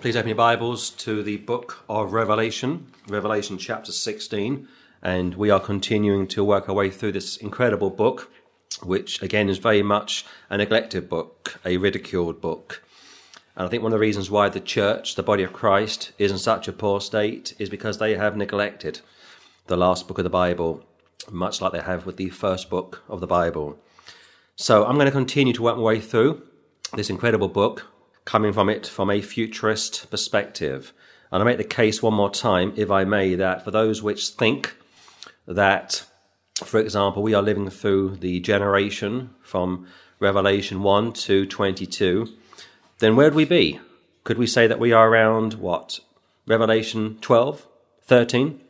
Please open your Bibles to the book of Revelation, Revelation chapter 16. And we are continuing to work our way through this incredible book, which again is very much a neglected book, a ridiculed book. And I think one of the reasons why the church, the body of Christ, is in such a poor state is because they have neglected the last book of the Bible, much like they have with the first book of the Bible. So I'm going to continue to work my way through this incredible book, coming from it from a futurist perspective. And I make the case one more time, if I may, that for those which think that, for example, we are living through the generation from Revelation 1 to 22, then where'd we be? Could we say that we are around what? Revelation 12, 13,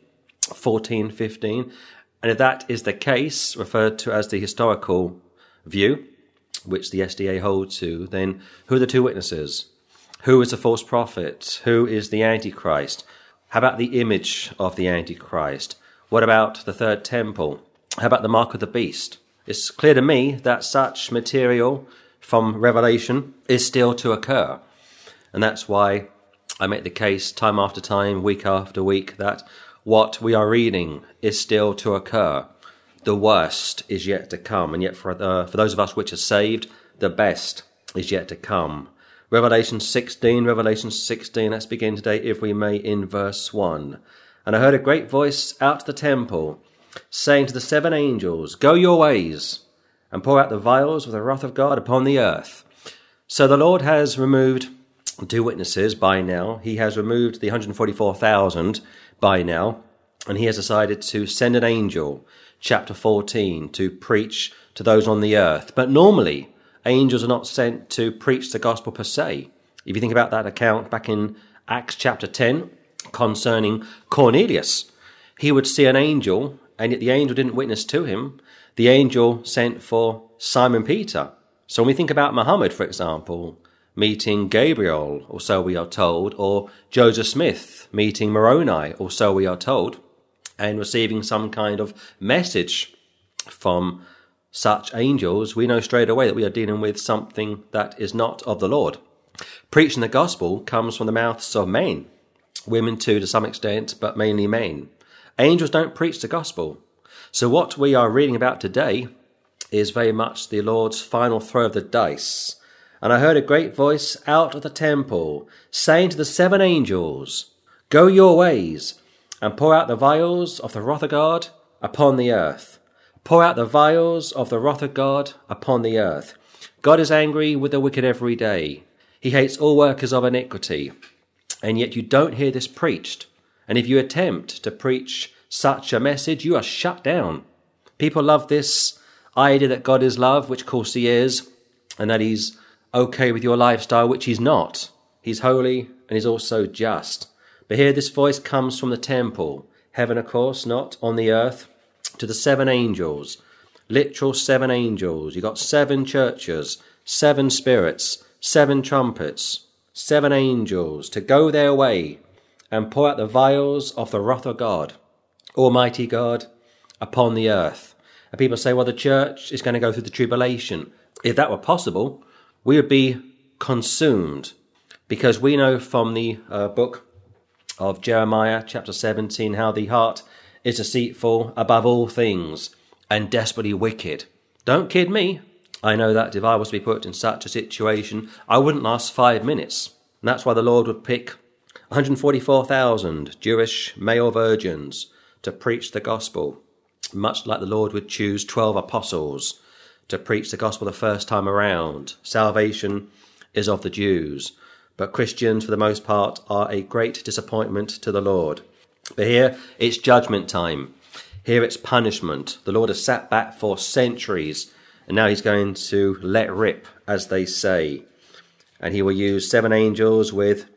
14, 15? And if that is the case, referred to as the historical view, which the SDA hold to, then who are the two witnesses? Who is the false prophet? Who is the Antichrist? How about the image of the Antichrist? What about the third temple? How about the mark of the beast? It's clear to me that such material from Revelation is still to occur. And that's why I make the case time after time, week after week, that what we are reading is still to occur the worst is yet to come. And yet, for, uh, for those of us which are saved, the best is yet to come. Revelation 16, Revelation 16, let's begin today, if we may, in verse 1. And I heard a great voice out of the temple, saying to the seven angels, Go your ways, and pour out the vials of the wrath of God upon the earth. So the Lord has removed two witnesses by now. He has removed the 144,000 by now, and he has decided to send an angel chapter 14 to preach to those on the earth. But normally, angels are not sent to preach the gospel per se. If you think about that account back in Acts chapter 10 concerning Cornelius, he would see an angel, and yet the angel didn't witness to him. The angel sent for Simon Peter. So when we think about Muhammad, for example, meeting Gabriel, or so we are told, or Joseph Smith meeting Moroni, or so we are told, and receiving some kind of message from such angels, we know straight away that we are dealing with something that is not of the Lord. Preaching the gospel comes from the mouths of men, women too to some extent, but mainly men. Angels don't preach the gospel. So what we are reading about today is very much the Lord's final throw of the dice. And I heard a great voice out of the temple saying to the seven angels, Go your ways and pour out the vials of the wrath of God upon the earth. Pour out the vials of the wrath of God upon the earth. God is angry with the wicked every day. He hates all workers of iniquity. And yet you don't hear this preached. And if you attempt to preach such a message, you are shut down. People love this idea that God is love, which of course he is, and that he's okay with your lifestyle, which he's not. He's holy and he's also just. But here this voice comes from the temple, heaven, of course, not on the earth, to the seven angels, literal seven angels. You got seven churches, seven spirits, seven trumpets, seven angels to go their way and pour out the vials of the wrath of God, Almighty God, upon the earth. And people say, well, the church is going to go through the tribulation. If that were possible, we would be consumed because we know from the uh, book of Jeremiah chapter 17 how the heart is deceitful above all things and desperately wicked. Don't kid me. I know that if I was to be put in such a situation, I wouldn't last five minutes. And that's why the Lord would pick 144,000 Jewish male virgins to preach the gospel, much like the Lord would choose 12 apostles to preach the gospel the first time around. Salvation is of the Jews but Christians, for the most part, are a great disappointment to the Lord. But here it's judgment time. Here it's punishment. The Lord has sat back for centuries, and now he's going to let rip, as they say. And he will use seven angels with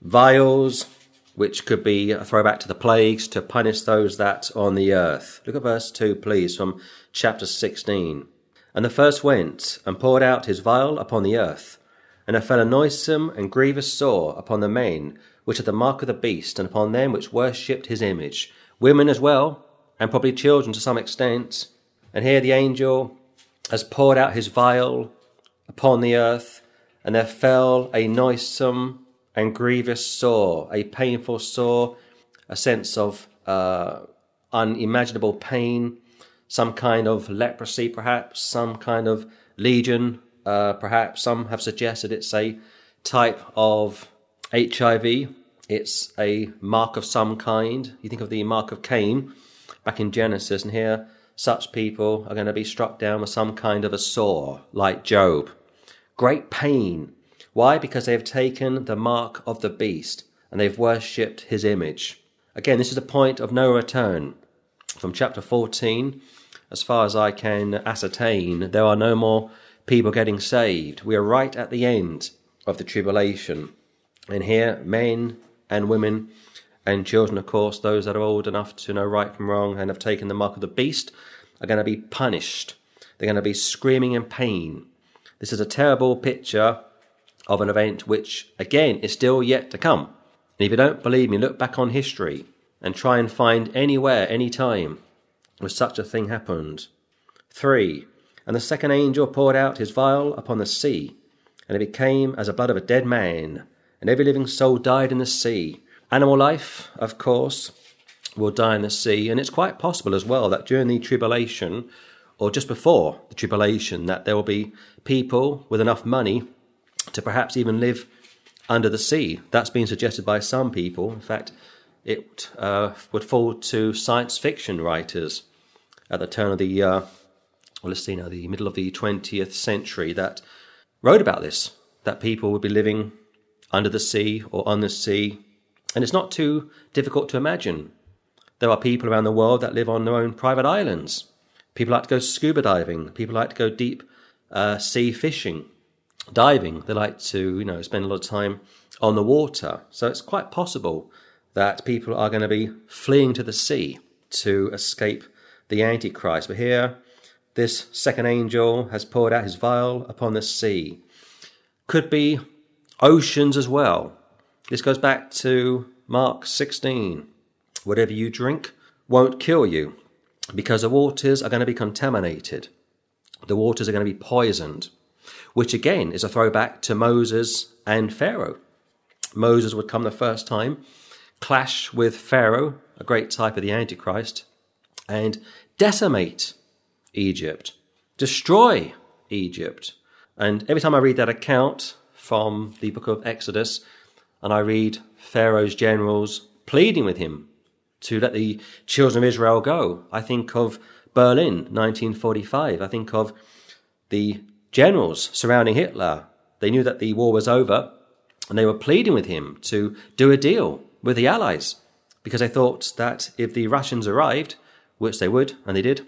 vials, which could be a throwback to the plagues, to punish those that on the earth. Look at verse 2, please, from chapter 16. And the first went and poured out his vial upon the earth and there fell a noisome and grievous sore upon the main, which had the mark of the beast, and upon them which worshipped his image, women as well, and probably children to some extent. And here the angel has poured out his vial upon the earth, and there fell a noisome and grievous sore, a painful sore, a sense of uh, unimaginable pain, some kind of leprosy, perhaps, some kind of legion, uh, perhaps. Some have suggested it's a type of HIV. It's a mark of some kind. You think of the mark of Cain back in Genesis, and here such people are going to be struck down with some kind of a sore, like Job. Great pain. Why? Because they have taken the mark of the beast and they've worshipped his image. Again, this is the point of no return. From chapter 14, as far as I can ascertain, there are no more people getting saved. We are right at the end of the tribulation. And here, men and women and children, of course, those that are old enough to know right from wrong and have taken the mark of the beast, are going to be punished. They're going to be screaming in pain. This is a terrible picture of an event which, again, is still yet to come. And if you don't believe me, look back on history and try and find anywhere, any time, where such a thing happened. 3. And the second angel poured out his vial upon the sea, and it became as the blood of a dead man, and every living soul died in the sea. Animal life, of course, will die in the sea, and it's quite possible as well that during the tribulation, or just before the tribulation, that there will be people with enough money to perhaps even live under the sea. That's been suggested by some people. In fact, it uh, would fall to science fiction writers at the turn of the, uh, the middle of the 20th century that wrote about this, that people would be living under the sea or on the sea. And it's not too difficult to imagine. There are people around the world that live on their own private islands. People like to go scuba diving. People like to go deep uh, sea fishing diving. They like to, you know, spend a lot of time on the water. So it's quite possible that people are going to be fleeing to the sea to escape the Antichrist. But here, this second angel has poured out his vial upon the sea. Could be oceans as well. This goes back to Mark 16. Whatever you drink won't kill you because the waters are going to be contaminated. The waters are going to be poisoned which again is a throwback to Moses and Pharaoh. Moses would come the first time, clash with Pharaoh, a great type of the Antichrist, and decimate Egypt, destroy Egypt. And every time I read that account from the book of Exodus, and I read Pharaoh's generals pleading with him to let the children of Israel go, I think of Berlin, 1945. I think of the generals surrounding Hitler. They knew that the war was over and they were pleading with him to do a deal with the Allies because they thought that if the Russians arrived, which they would, and they did,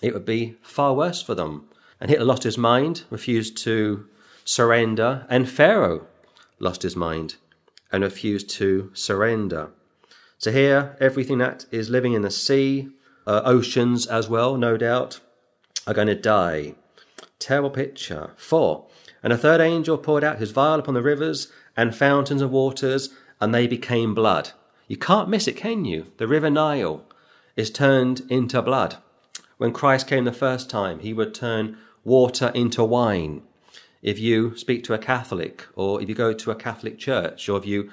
it would be far worse for them. And Hitler lost his mind, refused to surrender, and Pharaoh lost his mind and refused to surrender. So here, everything that is living in the sea, uh, oceans as well, no doubt, are going to die. Terrible picture. Four. And a third angel poured out his vial upon the rivers and fountains of waters, and they became blood. You can't miss it, can you? The river Nile is turned into blood. When Christ came the first time, he would turn water into wine. If you speak to a Catholic, or if you go to a Catholic church, or if you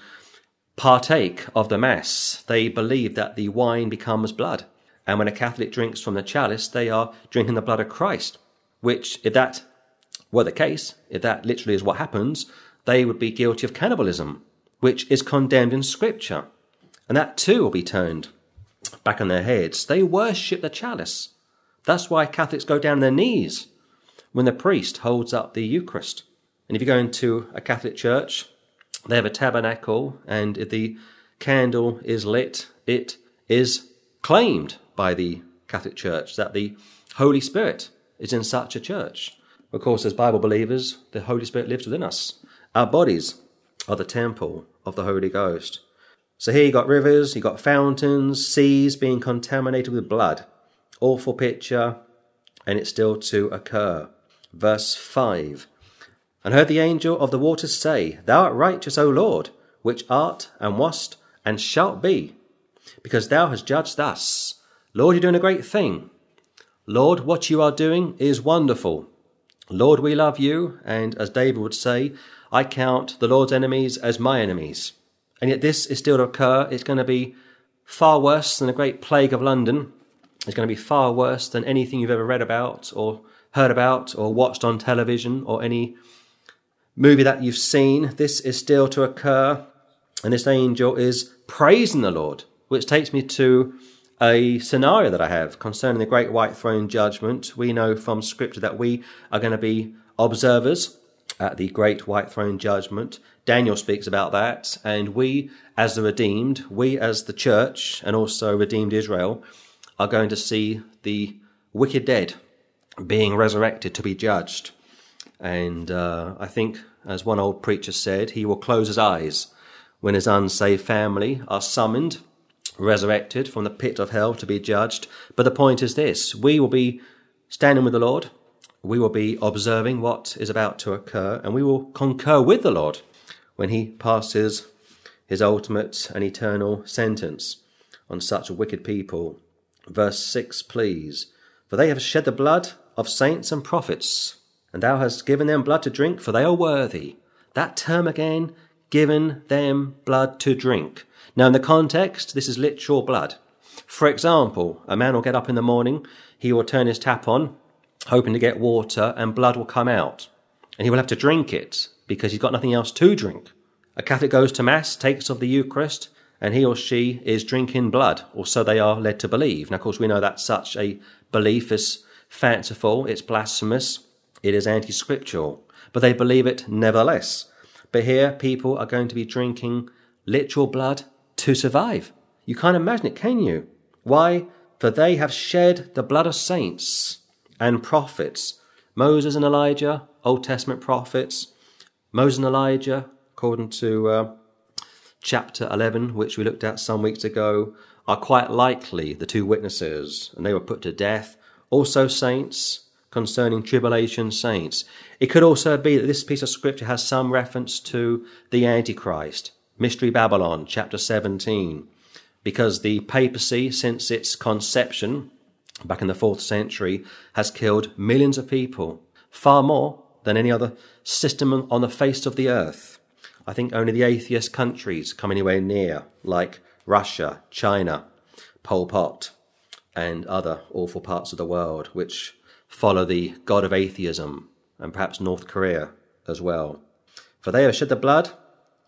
partake of the Mass, they believe that the wine becomes blood. And when a Catholic drinks from the chalice, they are drinking the blood of Christ which, if that were the case, if that literally is what happens, they would be guilty of cannibalism, which is condemned in Scripture. And that too will be turned back on their heads. They worship the chalice. That's why Catholics go down their knees when the priest holds up the Eucharist. And if you go into a Catholic church, they have a tabernacle, and if the candle is lit, it is claimed by the Catholic Church that the Holy Spirit is in such a church. Of course, as Bible believers, the Holy Spirit lives within us. Our bodies are the temple of the Holy Ghost. So here you got rivers, you got fountains, seas being contaminated with blood. Awful picture, and it's still to occur. Verse 5 And heard the angel of the waters say, Thou art righteous, O Lord, which art and wast and shalt be, because thou hast judged thus. Lord, you're doing a great thing. Lord, what you are doing is wonderful. Lord, we love you, and as David would say, I count the Lord's enemies as my enemies. And yet, this is still to occur. It's going to be far worse than the Great Plague of London. It's going to be far worse than anything you've ever read about or heard about or watched on television or any movie that you've seen. This is still to occur. And this angel is praising the Lord, which takes me to a scenario that I have concerning the great white throne judgment. We know from scripture that we are going to be observers at the great white throne judgment. Daniel speaks about that, and we, as the redeemed, we as the church, and also redeemed Israel, are going to see the wicked dead being resurrected to be judged. And uh, I think, as one old preacher said, he will close his eyes when his unsaved family are summoned, resurrected from the pit of hell to be judged. But the point is this we will be standing with the Lord we will be observing what is about to occur and we will concur with the Lord when he passes his ultimate and eternal sentence on such wicked people. Verse 6, please. For they have shed the blood of saints and prophets, and thou hast given them blood to drink, for they are worthy. That term again, given them blood to drink. Now, in the context, this is literal blood. For example, a man will get up in the morning, he will turn his tap on, hoping to get water, and blood will come out. And he will have to drink it because he's got nothing else to drink. A Catholic goes to Mass, takes of the Eucharist, and he or she is drinking blood, or so they are led to believe. Now, of course, we know that such a belief is fanciful, it's blasphemous, it is anti scriptural, but they believe it nevertheless. But here, people are going to be drinking literal blood to survive. You can't imagine it, can you? Why? For they have shed the blood of saints and prophets. Moses and Elijah, Old Testament prophets. Moses and Elijah, according to uh, chapter 11, which we looked at some weeks ago, are quite likely the two witnesses, and they were put to death. Also, saints concerning tribulation saints. It could also be that this piece of scripture has some reference to the Antichrist, Mystery Babylon, chapter 17, because the papacy, since its conception, back in the fourth century has killed millions of people, far more than any other system on the face of the earth. I think only the atheist countries come anywhere near, like Russia, China, Pol Pot, and other awful parts of the world which follow the god of atheism, and perhaps North Korea as well. For they have shed the blood,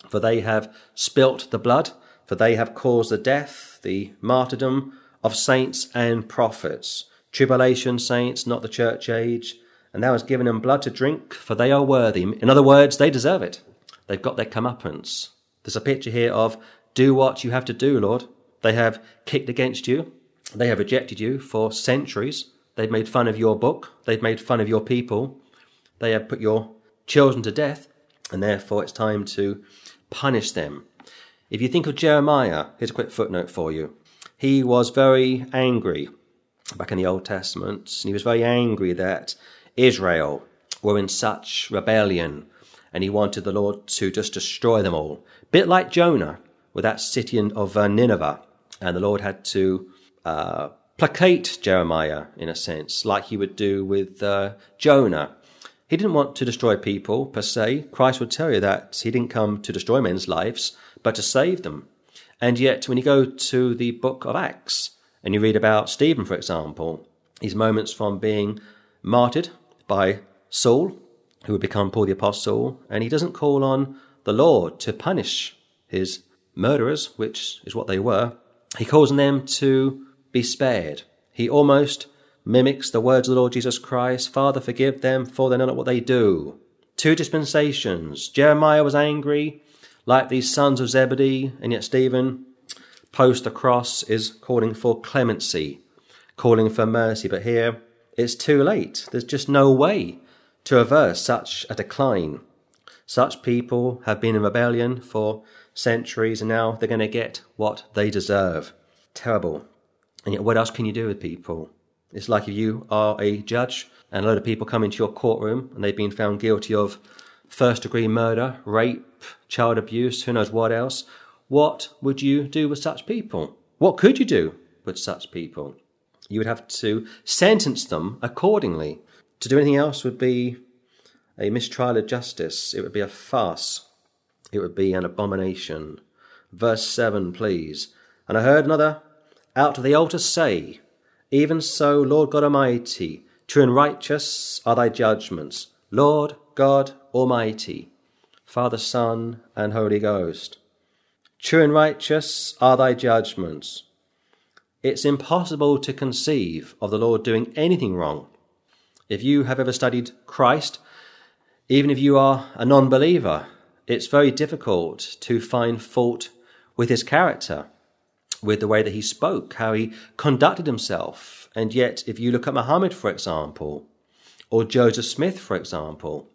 for they have spilt the blood, for they have caused the death, the martyrdom of saints and prophets, tribulation saints, not the church age, and thou hast given them blood to drink, for they are worthy. In other words, they deserve it. They've got their comeuppance. There's a picture here of do what you have to do, Lord. They have kicked against you. They have rejected you for centuries. They've made fun of your book. They've made fun of your people. They have put your children to death, and therefore it's time to punish them. If you think of Jeremiah, here's a quick footnote for you he was very angry back in the Old Testament. and He was very angry that Israel were in such rebellion and he wanted the Lord to just destroy them all. Bit like Jonah with that city of uh, Nineveh. And the Lord had to uh, placate Jeremiah in a sense, like he would do with uh, Jonah. He didn't want to destroy people per se. Christ would tell you that he didn't come to destroy men's lives, but to save them. And yet, when you go to the book of Acts and you read about Stephen, for example, his moments from being martyred by Saul, who would become Paul the Apostle, and he doesn't call on the Lord to punish his murderers, which is what they were. He calls on them to be spared. He almost mimics the words of the Lord Jesus Christ Father, forgive them, for they know not what they do. Two dispensations. Jeremiah was angry like these sons of Zebedee, and yet Stephen, post the cross, is calling for clemency, calling for mercy. But here it's too late. There's just no way to reverse such a decline. Such people have been in rebellion for centuries, and now they're going to get what they deserve. Terrible. And yet, what else can you do with people? It's like if you are a judge and a load of people come into your courtroom and they've been found guilty of first degree murder, rape, child abuse, who knows what else. What would you do with such people? What could you do with such people? You would have to sentence them accordingly. To do anything else would be a mistrial of justice. It would be a farce. It would be an abomination. Verse 7, please. And I heard another out of the altar say, Even so, Lord God Almighty, true and righteous are thy judgments, Lord God Almighty, Father, Son, and Holy Ghost. True and righteous are thy judgments. It's impossible to conceive of the Lord doing anything wrong. If you have ever studied Christ, even if you are a non believer, it's very difficult to find fault with his character, with the way that he spoke, how he conducted himself. And yet, if you look at Muhammad, for example, or Joseph Smith, for example,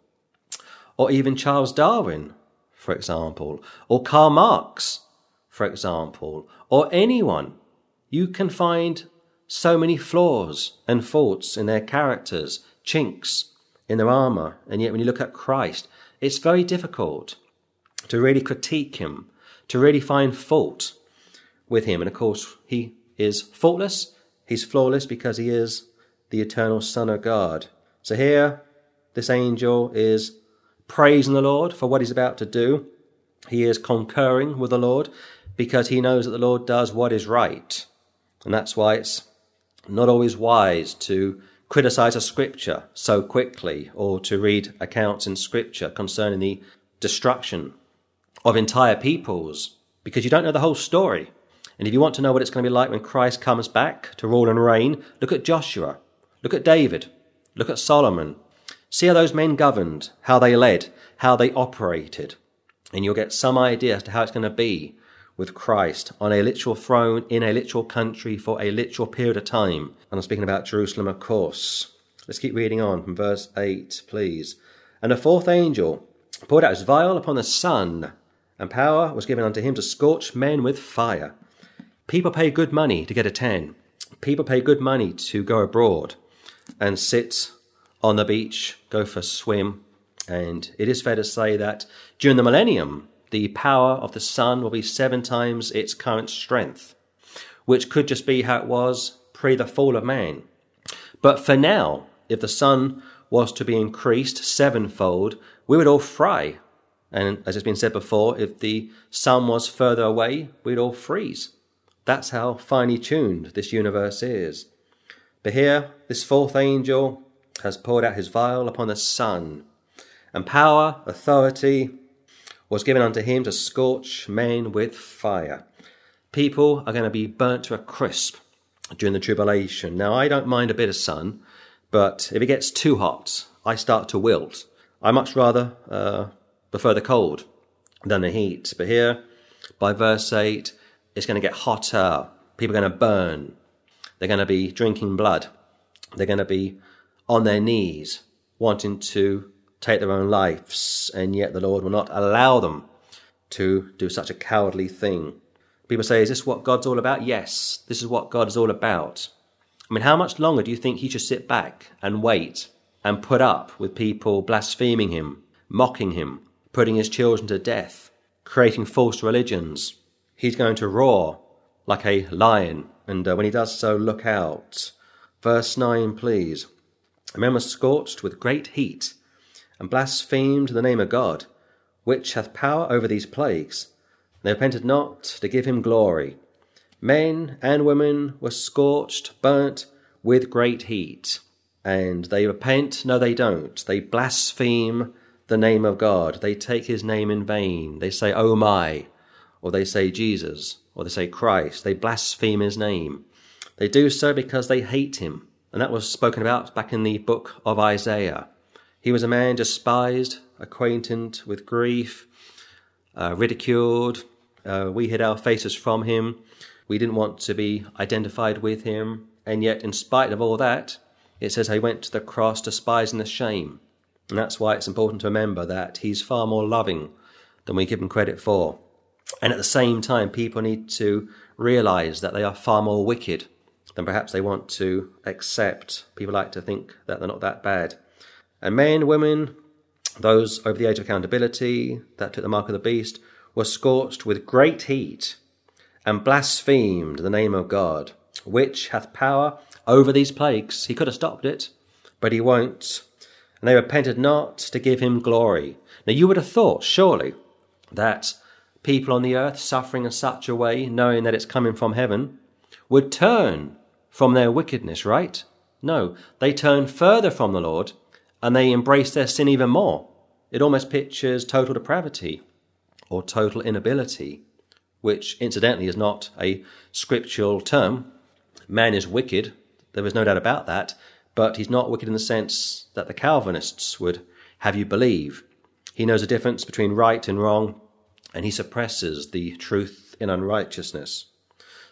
or even Charles Darwin, for example, or Karl Marx, for example, or anyone, you can find so many flaws and faults in their characters, chinks in their armour. And yet, when you look at Christ, it's very difficult to really critique him, to really find fault with him. And of course, he is faultless, he's flawless because he is the eternal Son of God. So here, this angel is praising the Lord for what he's about to do. He is concurring with the Lord because he knows that the Lord does what is right. And that's why it's not always wise to criticize a scripture so quickly or to read accounts in scripture concerning the destruction of entire peoples because you don't know the whole story. And if you want to know what it's going to be like when Christ comes back to rule and reign, look at Joshua, look at David, look at Solomon. See how those men governed, how they led, how they operated. And you'll get some idea as to how it's going to be with Christ on a literal throne in a literal country for a literal period of time. And I'm speaking about Jerusalem, of course. Let's keep reading on from verse 8, please. And the fourth angel poured out his vial upon the sun, and power was given unto him to scorch men with fire. People pay good money to get a tan. People pay good money to go abroad and sit on the beach, go for a swim. And it is fair to say that during the millennium, the power of the sun will be seven times its current strength, which could just be how it was pre the fall of man. But for now, if the sun was to be increased sevenfold, we would all fry. And as has been said before, if the sun was further away, we'd all freeze. That's how finely tuned this universe is. But here, this fourth angel has poured out his vial upon the sun, and power, authority, was given unto him to scorch men with fire. People are going to be burnt to a crisp during the tribulation. Now, I don't mind a bit of sun, but if it gets too hot, I start to wilt. I much rather uh, prefer the cold than the heat. But here, by verse 8, it's going to get hotter. People are going to burn. They're going to be drinking blood. They're going to be on their knees, wanting to take their own lives, and yet the Lord will not allow them to do such a cowardly thing. People say, Is this what God's all about? Yes, this is what God is all about. I mean, how much longer do you think he should sit back and wait and put up with people blaspheming him, mocking him, putting his children to death, creating false religions? He's going to roar like a lion, and uh, when he does so, look out. Verse 9, please. A man was scorched with great heat and blasphemed the name of God, which hath power over these plagues. And They repented not to give him glory. Men and women were scorched, burnt with great heat. And they repent? No, they don't. They blaspheme the name of God. They take his name in vain. They say, Oh my, or they say Jesus, or they say Christ. They blaspheme his name. They do so because they hate him. And that was spoken about back in the book of Isaiah. He was a man despised, acquainted with grief, uh, ridiculed. Uh, we hid our faces from him. We didn't want to be identified with him. And yet, in spite of all that, it says he went to the cross despising the shame. And that's why it's important to remember that he's far more loving than we give him credit for. And at the same time, people need to realize that they are far more wicked than perhaps they want to accept. People like to think that they're not that bad. And men, women, those over the age of accountability that took the mark of the beast, were scorched with great heat and blasphemed the name of God, which hath power over these plagues. He could have stopped it, but he won't. and they repented not to give him glory. Now you would have thought, surely, that people on the earth suffering in such a way, knowing that it's coming from heaven, would turn from their wickedness, right? No, they turn further from the Lord and they embrace their sin even more. It almost pictures total depravity or total inability, which incidentally is not a scriptural term. Man is wicked, there is no doubt about that, but he's not wicked in the sense that the Calvinists would have you believe. He knows the difference between right and wrong, and he suppresses the truth in unrighteousness.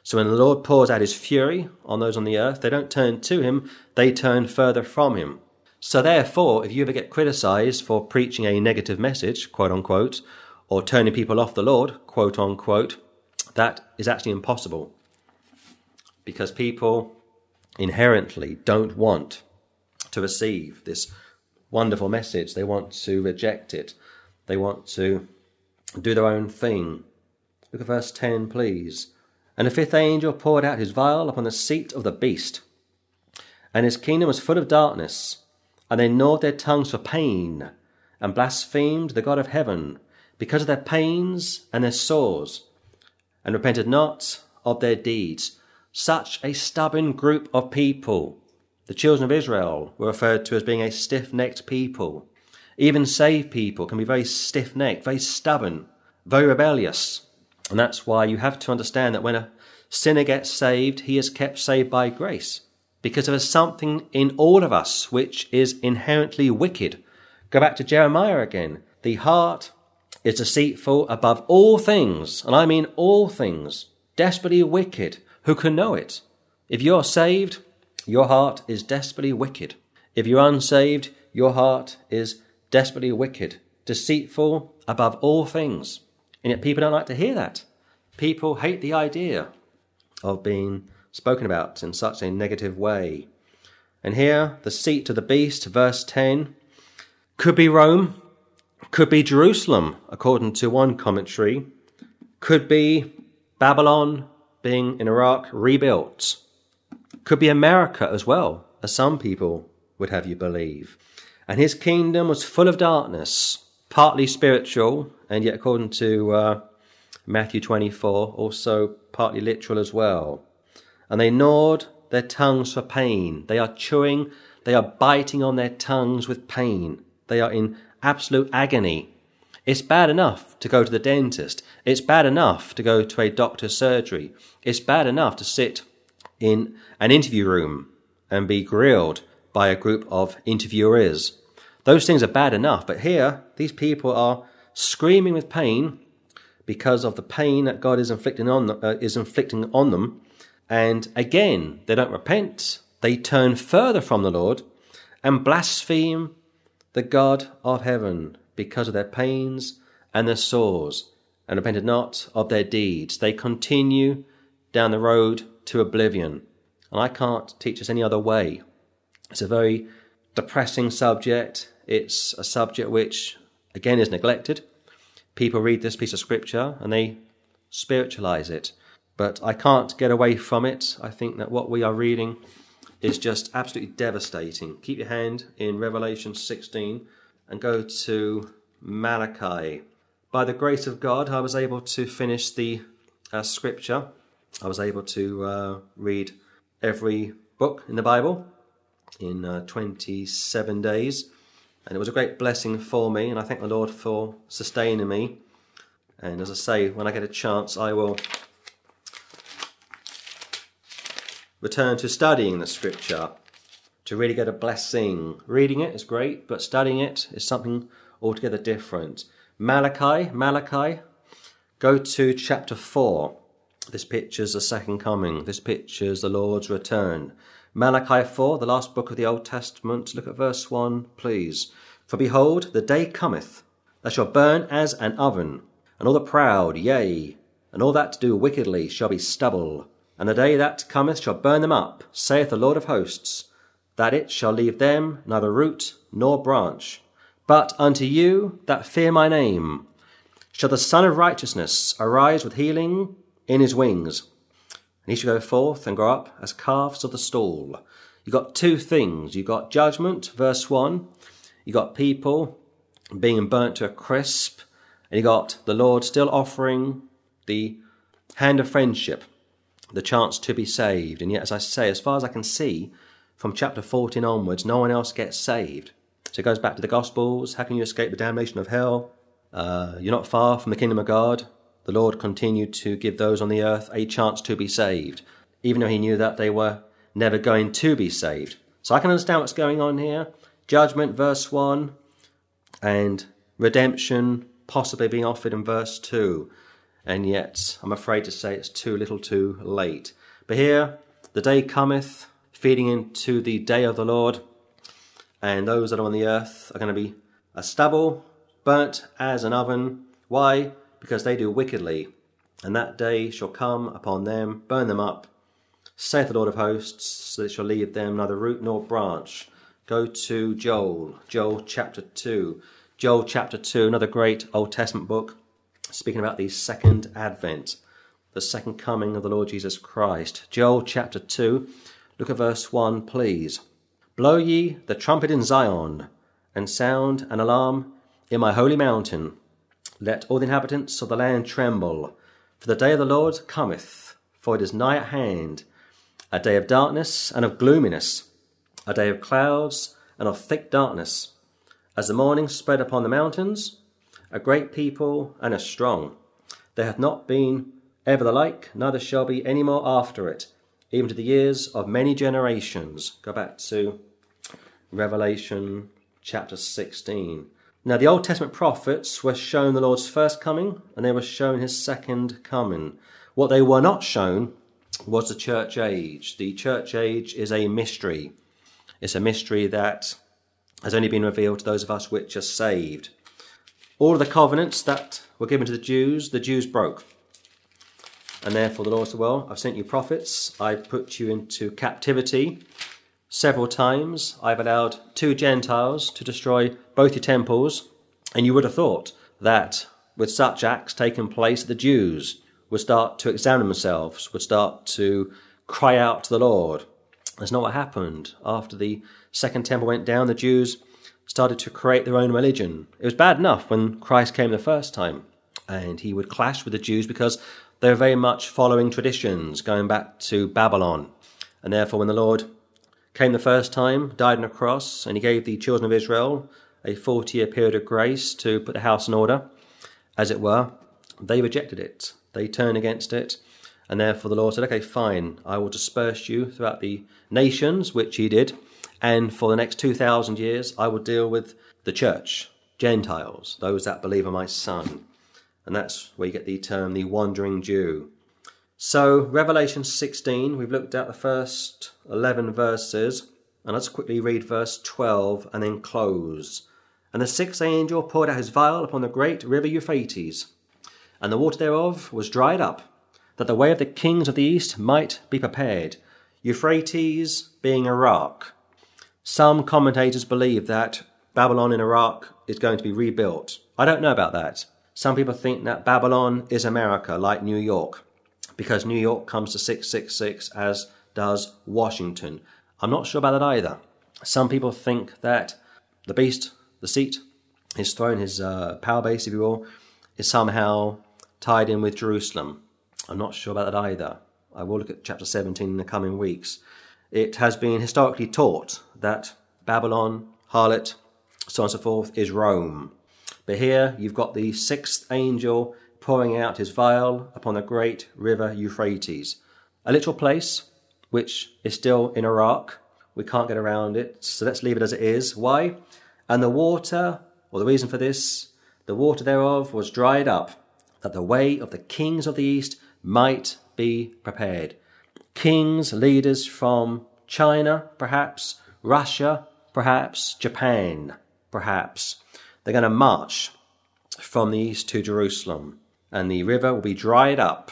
So when the Lord pours out his fury on those on the earth, they don't turn to him, they turn further from him. So therefore, if you ever get criticized for preaching a negative message, quote unquote, or turning people off the Lord, quote unquote, that is actually impossible. Because people inherently don't want to receive this wonderful message. They want to reject it. They want to do their own thing. Look at verse 10, please. And the fifth angel poured out his vial upon the seat of the beast, and his kingdom was full of darkness, and they gnawed their tongues for pain, and blasphemed the God of heaven, because of their pains and their sores, and repented not of their deeds. Such a stubborn group of people. The children of Israel were referred to as being a stiff necked people. Even saved people can be very stiff necked, very stubborn, very rebellious. And that's why you have to understand that when a sinner gets saved, he is kept saved by grace. Because there is something in all of us which is inherently wicked. Go back to Jeremiah again. The heart is deceitful above all things, and I mean all things, desperately wicked. Who can know it? If you're saved, your heart is desperately wicked. If you're unsaved, your heart is desperately wicked, deceitful above all things. And yet people don't like to hear that. People hate the idea of being spoken about in such a negative way. And here, the seat of the beast, verse 10, could be Rome, could be Jerusalem, according to one commentary, could be Babylon, being in Iraq rebuilt. Could be America as well, as some people would have you believe. And his kingdom was full of darkness, partly spiritual, and yet, according to uh, Matthew 24, also partly literal as well. And they gnawed their tongues for pain. They are chewing, they are biting on their tongues with pain. They are in absolute agony it's bad enough to go to the dentist. It's bad enough to go to a doctor's surgery. It's bad enough to sit in an interview room and be grilled by a group of interviewers. Those things are bad enough, but here, these people are screaming with pain because of the pain that God is inflicting on them, uh, is inflicting on them. And again, they don't repent. They turn further from the Lord and blaspheme the God of heaven because of their pains and their sores, and repented not of their deeds. They continue down the road to oblivion. And I can't teach us any other way. It's a very depressing subject. It's a subject which, again, is neglected. People read this piece of scripture and they spiritualize it. But I can't get away from it. I think that what we are reading is just absolutely devastating. Keep your hand in Revelation 16 and go to Malachi. By the grace of God, I was able to finish the uh, scripture. I was able to uh, read every book in the Bible in uh, 27 days. And it was a great blessing for me, and I thank the Lord for sustaining me. And as I say, when I get a chance, I will return to studying the scripture to really get a blessing. Reading it is great, but studying it is something altogether different. Malachi, Malachi, go to chapter 4. This pictures the second coming. This pictures the Lord's return. Malachi 4, the last book of the Old Testament. Look at verse 1, please. For behold, the day cometh that shall burn as an oven, and all the proud, yea, and all that do wickedly shall be stubble. And the day that cometh shall burn them up, saith the Lord of hosts that it shall leave them neither root nor branch. But unto you that fear my name shall the Sun of Righteousness arise with healing in his wings. And he shall go forth and grow up as calves of the stall. You've got two things. You've got judgment, verse 1. You've got people being burnt to a crisp, and you got the Lord still offering the hand of friendship, the chance to be saved. And yet, as I say, as far as I can see, from chapter 14 onwards, no one else gets saved. So it goes back to the Gospels. How can you escape the damnation of hell? Uh, you're not far from the kingdom of God. The Lord continued to give those on the earth a chance to be saved, even though He knew that they were never going to be saved. So I can understand what's going on here. Judgment, verse 1, and redemption possibly being offered in verse 2. And yet, I'm afraid to say it's too little too late. But here, the day cometh, feeding into the day of the Lord, and those that are on the earth are going to be a stubble, burnt as an oven. Why? Because they do wickedly. And that day shall come upon them, burn them up, saith the Lord of hosts, that it shall leave them neither root nor branch. Go to Joel, Joel chapter 2. Joel chapter 2, another great Old Testament book, speaking about the second advent, the second coming of the Lord Jesus Christ. Joel chapter 2, look at verse 1, please. Blow ye the trumpet in Zion, and sound an alarm in my holy mountain. Let all the inhabitants of the land tremble, for the day of the Lord cometh, for it is nigh at hand, a day of darkness and of gloominess, a day of clouds and of thick darkness as the morning spread upon the mountains, a great people and a strong. There hath not been ever the like, neither shall be any more after it, even to the years of many generations. Go back to Revelation chapter 16. Now, the Old Testament prophets were shown the Lord's first coming, and they were shown his second coming. What they were not shown was the church age. The church age is a mystery. It's a mystery that has only been revealed to those of us which are saved. All of the covenants that were given to the Jews, the Jews broke. And therefore the Lord said, Well, I've sent you prophets, I've put you into captivity several times, I've allowed two Gentiles to destroy both your temples, and you would have thought that with such acts taking place, the Jews would start to examine themselves, would start to cry out to the Lord. That's not what happened. After the Second Temple went down, the Jews started to create their own religion. It was bad enough when Christ came the first time, and he would clash with the Jews because they were very much following traditions going back to Babylon. And therefore, when the Lord came the first time, died on a cross, and he gave the children of Israel a 40 year period of grace to put the house in order, as it were, they rejected it. They turned against it. And therefore the Lord said, Okay, fine, I will disperse you throughout the nations, which he did. And for the next 2,000 years, I will deal with the church, Gentiles, those that believe in my Son. And that's where you get the term the wandering Jew. So, Revelation 16, we've looked at the first 11 verses, and let's quickly read verse 12 and then close. And the sixth angel poured out his vial upon the great river Euphrates, and the water thereof was dried up, that the way of the kings of the east might be prepared. Euphrates being Iraq, some commentators believe that Babylon in Iraq is going to be rebuilt. I don't know about that. Some people think that Babylon is America, like New York, because New York comes to 666 as does Washington. I'm not sure about that either. Some people think that the beast, the seat, his throne, his uh, power base, if you will, is somehow tied in with Jerusalem. I'm not sure about that either. I will look at chapter 17 in the coming weeks. It has been historically taught that Babylon, harlot, so on and so forth, is Rome. But here you've got the sixth angel pouring out his vial upon the great river Euphrates, a little place which is still in Iraq. We can't get around it, so let's leave it as it is. Why? And the water, or the reason for this, the water thereof was dried up, that the way of the kings of the east might be prepared kings, leaders from China, perhaps, Russia, perhaps, Japan, perhaps. They're going to march from the east to Jerusalem, and the river will be dried up.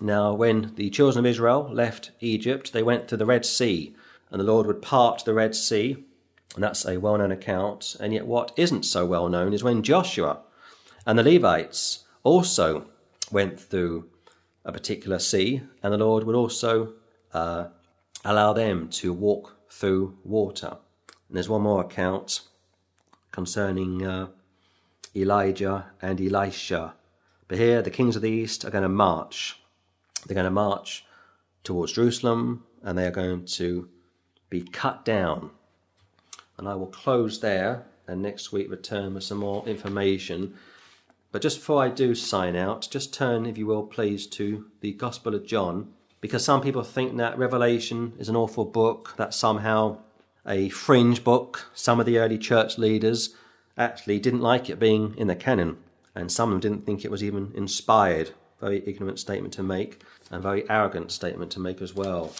Now, when the children of Israel left Egypt, they went to the Red Sea, and the Lord would part the Red Sea, and that's a well known account. And yet, what isn't so well known is when Joshua and the Levites also went through a particular sea, and the Lord would also uh, allow them to walk through water. And there's one more account concerning uh, Elijah and Elisha. But here, the kings of the east are going to march. They're going to march towards Jerusalem and they are going to be cut down. And I will close there and next week return with some more information. But just before I do sign out, just turn, if you will, please, to the Gospel of John, because some people think that Revelation is an awful book, that somehow a fringe book. Some of the early church leaders actually didn't like it being in the canon, and some of them didn't think it was even inspired. Very ignorant statement to make, and very arrogant statement to make as well.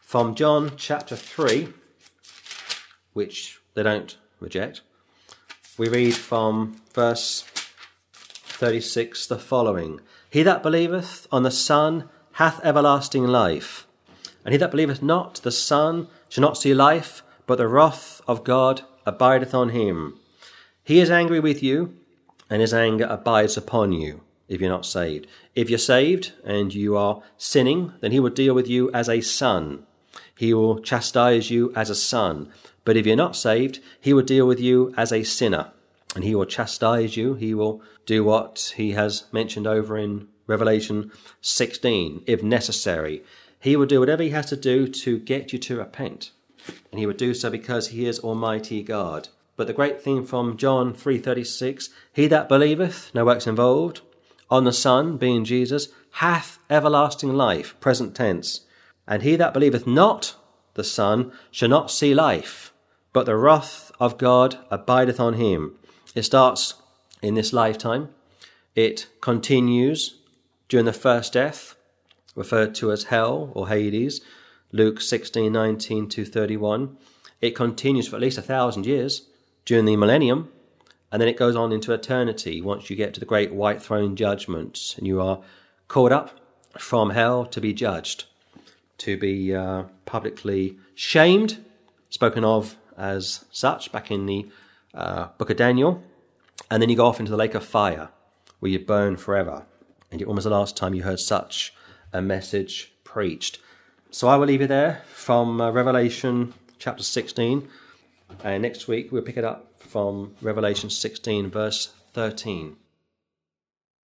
From John chapter 3, which they don't reject, we read from verse 36 the following He that believeth on the Son hath everlasting life, and he that believeth not the Son shall not see life, but the wrath of God abideth on him. He is angry with you, and his anger abides upon you, if you're not saved. If you're saved and you are sinning, then he will deal with you as a son. He will chastise you as a son. But if you're not saved, he will deal with you as a sinner. And he will chastise you. He will do what he has mentioned over in Revelation 16, if necessary. He will do whatever he has to do to get you to repent. And he would do so because he is Almighty God. But the great thing from John 3:36, he that believeth, no works involved, on the Son, being Jesus, hath everlasting life, present tense. And he that believeth not the Son shall not see life, but the wrath of God abideth on him. It starts in this lifetime. It continues during the first death, referred to as hell or Hades, Luke 16, 19 to 31. It continues for at least a thousand years during the millennium, and then it goes on into eternity once you get to the great white throne judgment, and you are called up from hell to be judged, to be uh, publicly shamed, spoken of as such back in the uh, book of Daniel, and then you go off into the lake of fire where you burn forever. And it was the last time you heard such a message preached. So I will leave you there from uh, Revelation chapter 16. And next week we'll pick it up from Revelation 16, verse 13.